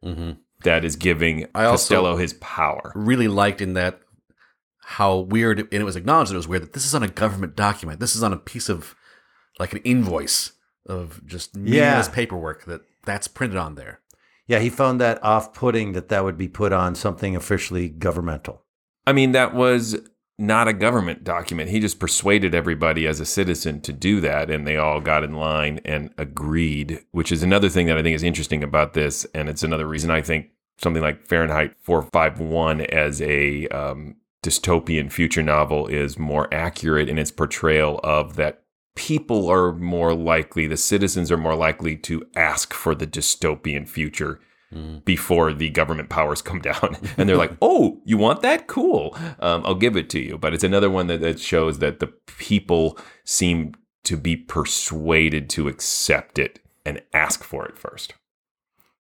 D: that is giving
C: I also
D: Costello his power.
C: Really liked in that how weird, and it was acknowledged that it was weird that this is on a government document. This is on a piece of like an invoice of just meaningless
B: Yeah.
C: paperwork that that's printed on there.
B: Yeah, he found that off putting that that would be put on something officially governmental.
D: I mean, that was not a government document. He just persuaded everybody as a citizen to do that, and they all got in line and agreed, which is another thing that I think is interesting about this. And it's another reason I think something like Fahrenheit 451 as a um, dystopian future novel is more accurate in its portrayal of that people are more likely, the citizens are more likely to ask for the dystopian future before the government powers come down. and they're like, oh, you want that? Cool. Um, I'll give it to you. But it's another one that, that shows that the people seem to be persuaded to accept it and ask for it first.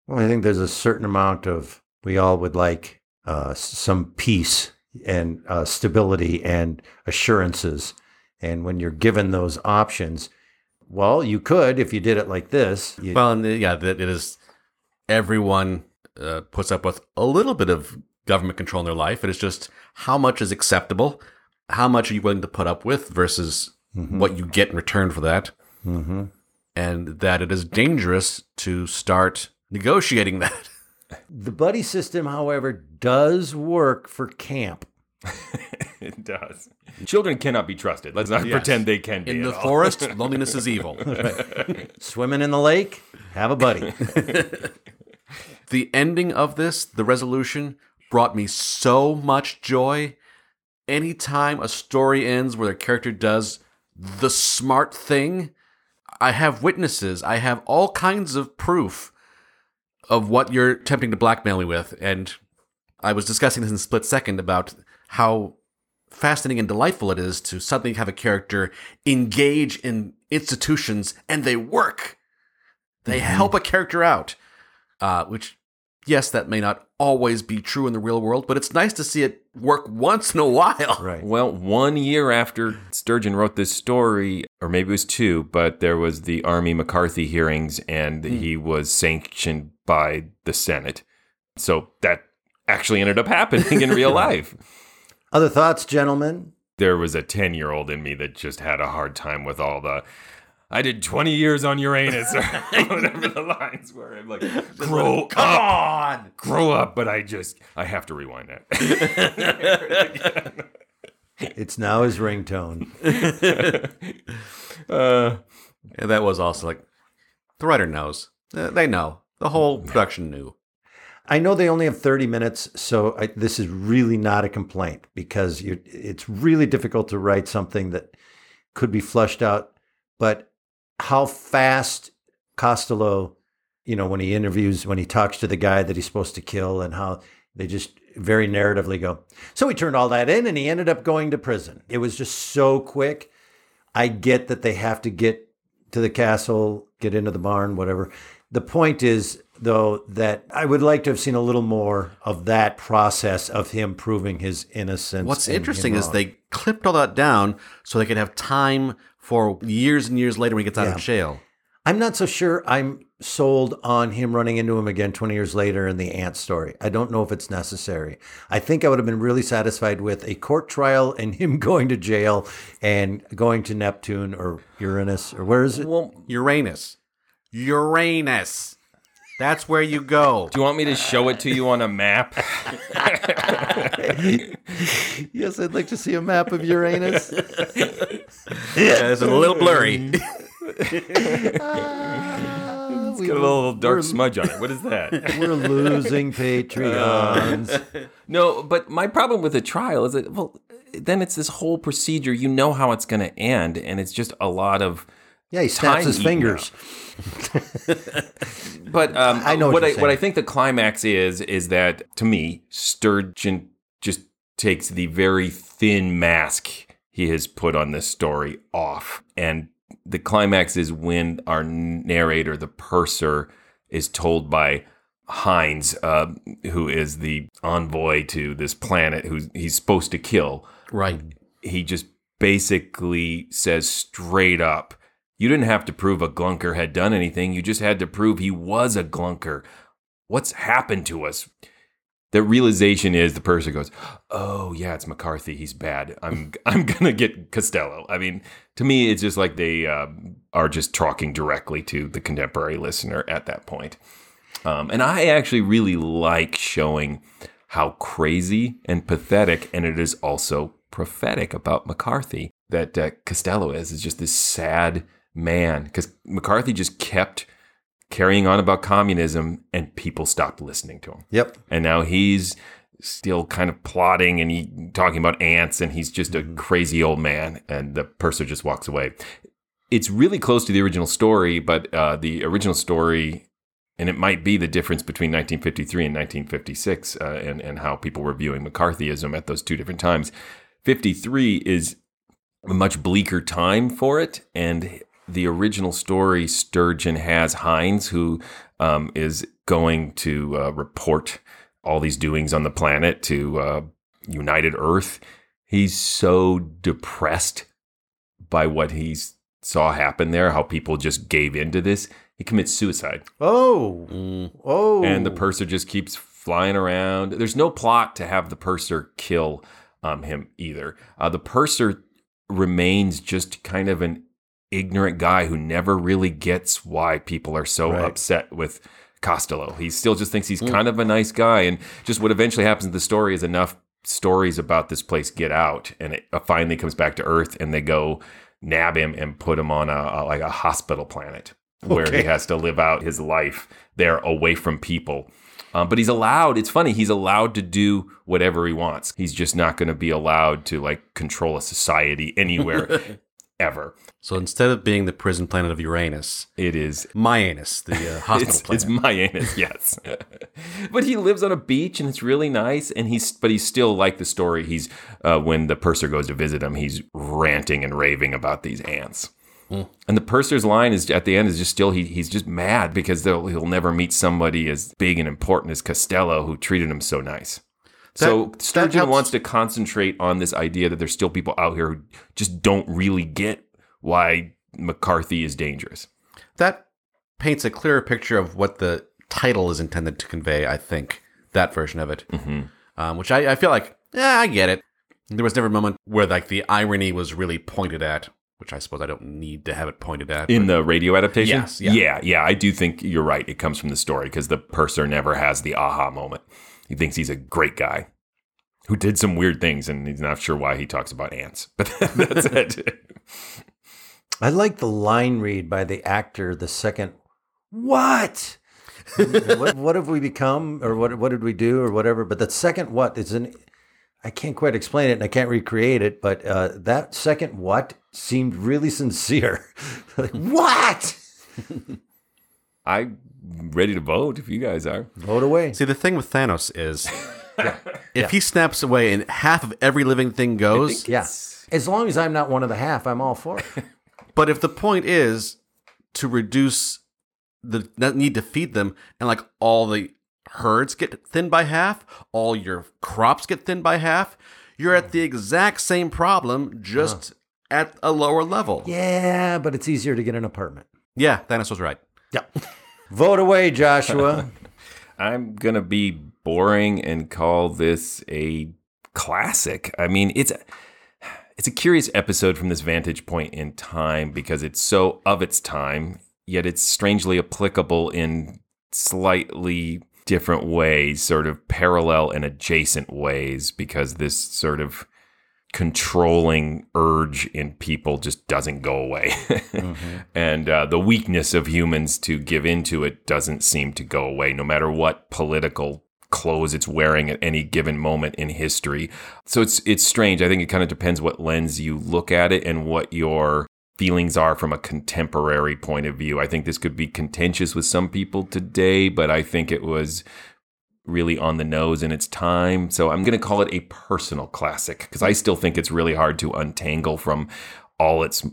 B: Well, I think there's a certain amount of we all would like uh, some peace and uh, stability and assurances. And when you're given those options, well, you could if you did it like this. You,
C: Well, and uh, yeah, that it is everyone uh, puts up with a little bit of government control in their life. It is just how much is acceptable, how much are you willing to put up with versus what you get in return for that,
B: Mhm.
C: and that it is dangerous to start negotiating that.
B: the buddy system, however, does work for camp.
D: it does. Children cannot be trusted. Let's not
C: Yes.
D: pretend they can be.
C: In
D: at
C: the
D: all.
C: forest, loneliness is evil.
B: Swimming in the lake, have a buddy.
C: the ending of this, the resolution, brought me so much joy. Anytime a story ends where the character does the smart thing, I have witnesses. I have all kinds of proof of what you're attempting to blackmail me with. And I was discussing this in split second about how fascinating and delightful it is to suddenly have a character engage in institutions and they work. They help a character out. Uh, which, yes, that may not always be true in the real world, but it's nice to see it work once in a while.
B: Right.
D: Well, one year after Sturgeon wrote this story, or maybe it was two, but there was the Army McCarthy hearings, and he was sanctioned by the Senate. So that actually ended up happening in real life.
B: Other thoughts, gentlemen?
D: There was a 10 year old in me that just had a hard time with all the. I did 20 years on Uranus, or whatever the lines were. I'm like, grow
C: Come
D: up.
C: on!
D: Grow up, but I just, I have to rewind that.
B: It's now his ringtone.
C: uh, yeah, that was also like the writer knows. Uh, they know. The whole production knew.
B: I know they only have 30 minutes, so I, this is really not a complaint because it's really difficult to write something that could be flushed out. But how fast Costello, you know, when he interviews, when he talks to the guy that he's supposed to kill, and how they just very narratively go. So he turned all that in and he ended up going to prison. It was just so quick. I get that they have to get to the castle, get into the barn, whatever. The point is, though, that I would like to have seen a little more of that process of him proving his innocence.
C: What's interesting is they clipped all that down so they could have time for years and years later when he gets out
B: Yeah.
C: of jail.
B: I'm not so sure I'm sold on him running into him again 20 years later in the ant story. I don't know if it's necessary. I think I would have been really satisfied with a court trial and him going to jail and going to Neptune or Uranus or where is it?
D: Well,
C: Uranus. Uranus. That's where you go.
D: Do you want me to show it to you on a map?
B: yes, I'd like to see a map of Uranus.
C: Yeah, it's a little blurry.
D: Ah, it's got a little dark smudge on it. What is that?
B: We're losing Patreons.
D: no, but my problem with a trial is that well, then it's this whole procedure. You know how it's going to end, and it's just a lot of
B: Yeah, he snaps his fingers.
D: But um,
B: I know what
D: what, I what I think the climax is is that to me Sturgeon just takes the very thin mask he has put on this story off, and the climax is when our narrator, the purser, is told by Heinz, uh, who is the envoy to this planet, who he's supposed to kill.
C: Right.
D: He just basically says straight up, you didn't have to prove a glunker had done anything. You just had to prove he was a glunker. What's happened to us? The realization is the person goes, "Oh yeah, it's McCarthy. He's bad. I'm I'm gonna get Costello." I mean, to me, it's just like they um, are just talking directly to the contemporary listener at that point. Um, and I actually really like showing how crazy and pathetic, and it is also prophetic about McCarthy that uh, Costello is is just this sad man because McCarthy just kept carrying on about communism and people stopped listening to him.
B: Yep.
D: And now he's still kind of plotting and he talking about ants and he's just a crazy old man and the purser just walks away. It's really close to the original story, but uh, the original story and it might be the difference between 1953 and 1956 uh, and, and how people were viewing McCarthyism at those two different times. 53 is a much bleaker time for it. And the original story, Sturgeon has Heinz, who um, is going to uh, report all these doings on the planet to uh, United Earth. He's so depressed by what he saw happen there, how people just gave into this. He commits suicide.
B: Oh. Oh.
D: And the purser just keeps flying around. There's no plot to have the purser kill um, him either. Uh, the purser remains just kind of an ignorant guy who never really gets why people are so
B: Right.
D: upset with Costello. He still just thinks he's
B: Mm.
D: kind of a nice guy. And just what eventually happens in the story is enough stories about this place get out and it uh, finally comes back to Earth and they go nab him and put him on a, a like a hospital planet where
B: Okay.
D: he has to live out his life there away from people. Um, but he's allowed, it's funny, he's allowed to do whatever he wants. He's just not going to be allowed to like control a society anywhere ever.
C: So instead of being the prison planet of Uranus,
D: it is
C: Myanus, the uh, hospital
D: it's,
C: planet.
D: It's Myanus, yes. but he lives on a beach and it's really nice. And he's, but he's still like the story. He's, uh, when the purser goes to visit him, he's ranting and raving about these ants.
C: Hmm.
D: And the purser's line is at the end is just still he, he's just mad because they'll, he'll never meet somebody as big and important as Costello who treated him so nice. So
C: That- that
D: Sturgeon wants to concentrate on this idea that there's still people out here who just don't really get why McCarthy is dangerous.
C: that paints a clearer picture of what the title is intended to convey. I think that version of it,
D: Mm-hmm.
C: um, which I, I feel like, yeah, I get it. There was never a moment where like the irony was really pointed at, which I suppose I don't need to have it pointed at.
D: in the radio adaptation.
C: Yes, yeah.
D: yeah, yeah. I do think you're right. It comes from the story because the purser never has the aha moment. He thinks he's a great guy who did some weird things, and he's not sure why he talks about ants. But that's it.
B: I like the line read by the actor the second, what? what? What have we become? Or what, what did we do? Or whatever. But the second what is an, I can't quite explain it and I can't recreate it, but uh, that second what seemed really sincere. like, what?
D: I'm ready to vote if you guys are.
B: Vote away.
C: See, the thing with Thanos is, if
B: Yeah.
C: he snaps away and half of every living thing goes,
B: Yeah. As long as I'm not one of the half, I'm all for it.
C: But if the point is to reduce the need to feed them, and like all the herds get thinned by half, all your crops get thinned by half, you're at the exact same problem, just uh-huh. at a lower level.
B: Yeah, but it's easier to get an apartment.
C: Yeah, Thanos was right.
B: Yeah. Vote away, Joshua.
D: I'm gonna be boring and call this a classic. I mean, it's it's a curious episode from this vantage point in time because it's so of its time, yet it's strangely applicable in slightly different ways, sort of parallel and adjacent ways, because this sort of controlling urge in people just doesn't go away. mm-hmm. And uh, the weakness of humans to give into it doesn't seem to go away, no matter what political clothes it's wearing at any given moment in history. So it's it's strange. I think it kind of depends what lens you look at it and what your feelings are from a contemporary point of view. I think this could be contentious with some people today, but I think it was really on the nose in its time. So I'm going to call it a personal classic because I still think it's really hard to untangle from all its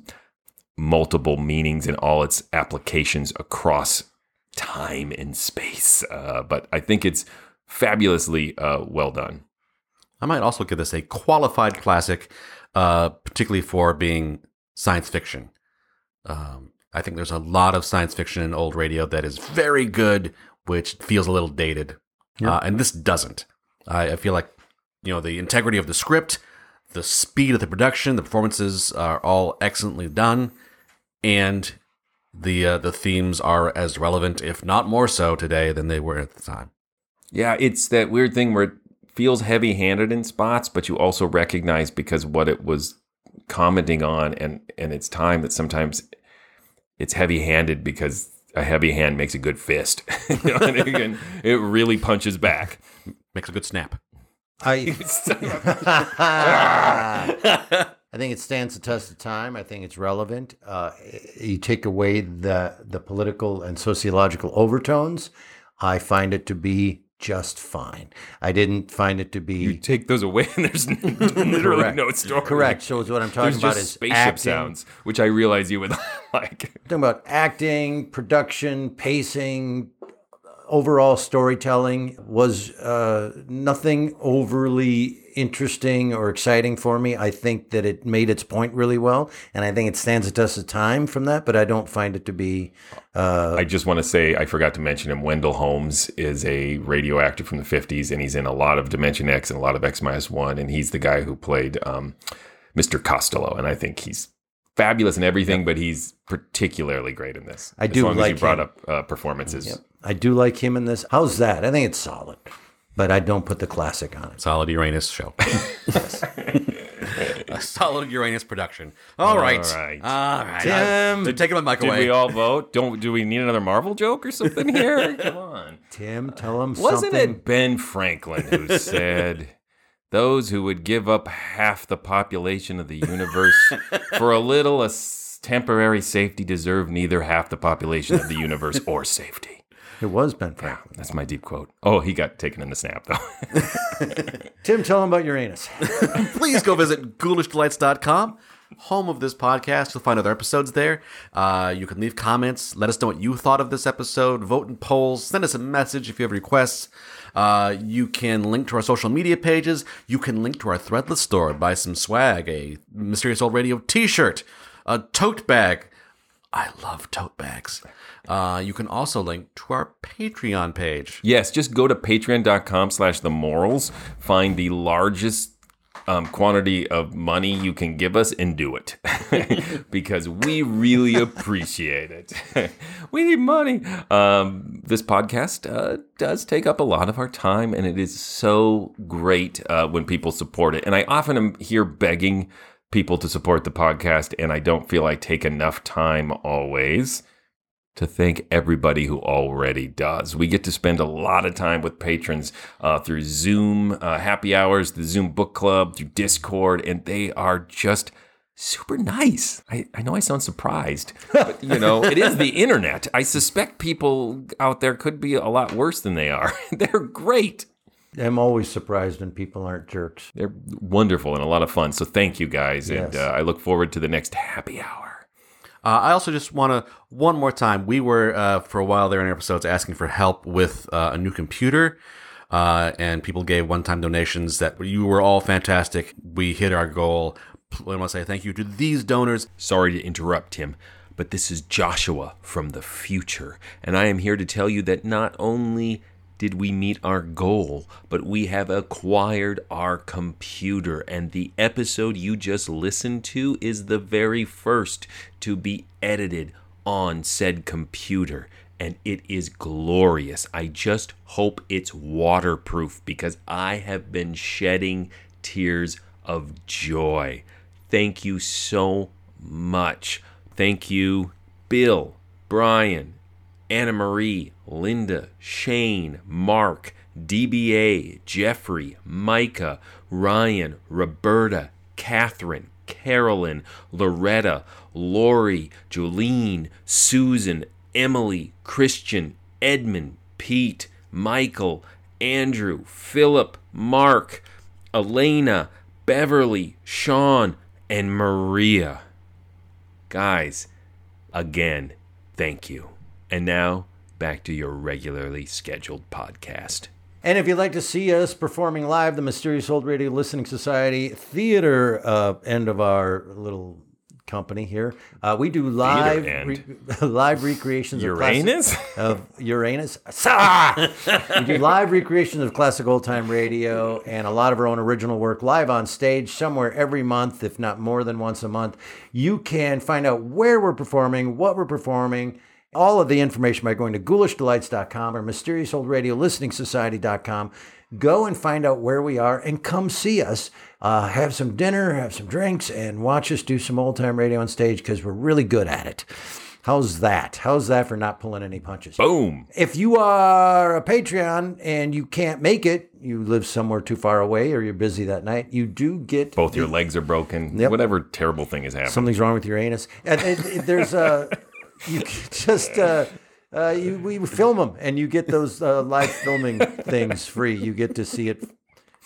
D: multiple meanings and all its applications across time and space. Uh, but I think it's fabulously uh, well done.
C: I might also give this a qualified classic, uh, particularly for being science fiction. Um, I think there's a lot of science fiction in old radio that is very good, which feels a little dated Yep. Uh, and this doesn't. I, I, feel like you know the integrity of the script, the speed of the production, the performances are all excellently done, and the uh, the themes are as relevant, if not more so, today than they were at the time.
D: Yeah, it's that weird thing where it feels heavy handed in spots, but you also recognize because what it was commenting on and and its time that sometimes it's heavy handed because a heavy hand makes a good fist. you know, and it really punches back.
C: Makes a good snap.
B: I I think it stands the test of time. I think it's relevant. Uh, you take away the the political and sociological overtones, I find it to be just fine. I didn't find it to be.
D: You take those away, and there's literally
B: Correct.
D: no story.
B: Correct. So what I'm talking
D: There's
B: about is
D: spaceship
B: acting.
D: sounds, which I realize you would like.
B: talking about acting, production, pacing, overall storytelling was uh, nothing overly interesting or exciting for me. I think that it made its point really well, and I think it stands the test of time from that. But I don't find it to be. Uh,
D: I just want to say I forgot to mention him. Wendell Holmes is a radio actor from the '50s, and he's in a lot of Dimension X and a lot of X minus one, and he's the guy who played um, Mr. Costello, and I think he's fabulous in everything, but he's particularly great in this.
B: I
D: as
B: do
D: long
B: like
D: as you brought
B: him.
D: up uh, performances.
B: Yep. I do like him in this. How's that? I think it's solid, but I don't put the classic on it.
C: Solid Uranus show. a solid Uranus production. All right.
D: All right.
C: All right.
B: Tim.
C: I'm taking my mic
D: Did
C: away.
D: we all vote? Don't do we need another Marvel joke or something here? Come on.
B: Tim, tell him
D: Wasn't
B: something.
D: it Ben Franklin who said those who would give up half the population of the universe for a little a s- temporary safety deserve neither half the population of the universe or safety.
B: It was Ben Franklin.
D: That's my deep quote. Oh, he got taken in the snap though.
B: Tim, tell him about Uranus.
C: Please go visit ghoulishdelights.com, home of this podcast. You'll find other episodes there. Uh, you can leave comments. Let us know what you thought of this episode. Vote in polls. Send us a message if you have requests. Uh, you can link to our social media pages. You can link to our Threadless store. Buy some swag, a Mysterious Old Radio t-shirt, a tote bag. I love tote bags. Uh, you can also link to our Patreon page.
D: yes, just go to patreon.com slash the morals, find the largest um, quantity of money you can give us and do it because we really appreciate it. we need money. Um, this podcast uh, does take up a lot of our time, and it is so great uh, when people support it. And I often am here begging people to support the podcast, and I don't feel I take enough time always to thank everybody who already does. We get to spend a lot of time with patrons uh, through Zoom uh, happy hours, the Zoom book club, through Discord, and they are just super nice. I, I know I sound surprised, but you know, it is the internet. I suspect people out there could be a lot worse than they are. They're great.
B: I'm always surprised when people aren't jerks.
D: They're wonderful and a lot of fun. So thank you guys. And uh, I look forward to the next happy hour.
C: Uh, I also just want to one more time. We were uh, for a while there in episodes asking for help with uh, a new computer, uh, and people gave one-time donations. That you were all fantastic. We hit our goal. I want to say thank you to these donors.
D: Sorry to interrupt, Tim, but this is Joshua from the future, and I am here to tell you that not only did we meet our goal, but we have acquired our computer, and the episode you just listened to is the very first to be edited on said computer. and it is glorious. I just hope it's waterproof because I have been shedding tears of joy. Thank you so much. Thank you, Bill, Brian, Anna Marie, Linda, Shane, Mark, DBA, Jeffrey, Micah, Ryan, Roberta, Catherine, Carolyn, Loretta, Lori, Jolene, Susan, Emily, Christian, Edmund, Pete, Michael, Andrew, Philip, Mark, Elena, Beverly, Sean, and Maria. Guys, again, thank you. And now, back to your regularly scheduled podcast.
B: And if you'd like to see us performing live, the Mysterious Old Radio Listening Society theater uh, end of our little company here, uh, we do live
D: end.
B: live recreations
D: Uranus?
B: of classic, of Uranus. We do live recreations of classic old time radio and a lot of our own original work live on stage somewhere every month, if not more than once a month. You can find out where we're performing, what we're performing. All of the information by going to ghoulishdelights.com or mysteriousoldradiolisteningsociety.com. Go and find out where we are and come see us. Uh, have some dinner, have some drinks, and watch us do some old time radio on stage because we're really good at it. How's that? How's that for not pulling any punches?
D: Boom.
B: If you are a Patreon and you can't make it, you live somewhere too far away or you're busy that night, you do get
D: Both your legs are broken.
B: Yep.
D: Whatever terrible thing is happening.
B: something's wrong with your anus. And, and- and there's a you just uh, uh, you we film them and you get those uh, live filming things free. You get to see it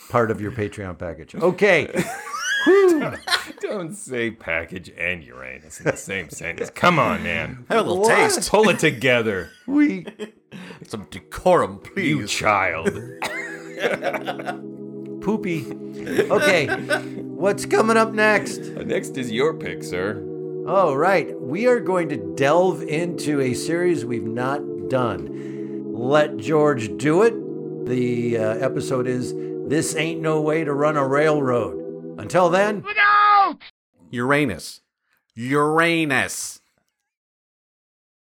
B: part of your Patreon package. Okay.
D: Don't say package and Uranus in the same sentence. Come on, man.
C: Have a little What? taste.
D: Pull it together.
B: We
C: some decorum, please.
D: You child.
B: Poopy. Okay. What's coming up next?
D: Next is your pick, sir.
B: Oh, right. We are going to delve into a series we've not done. Let George do it. The uh, episode is This Ain't No Way to Run a Railroad. Until then,
C: Uranus. Uranus.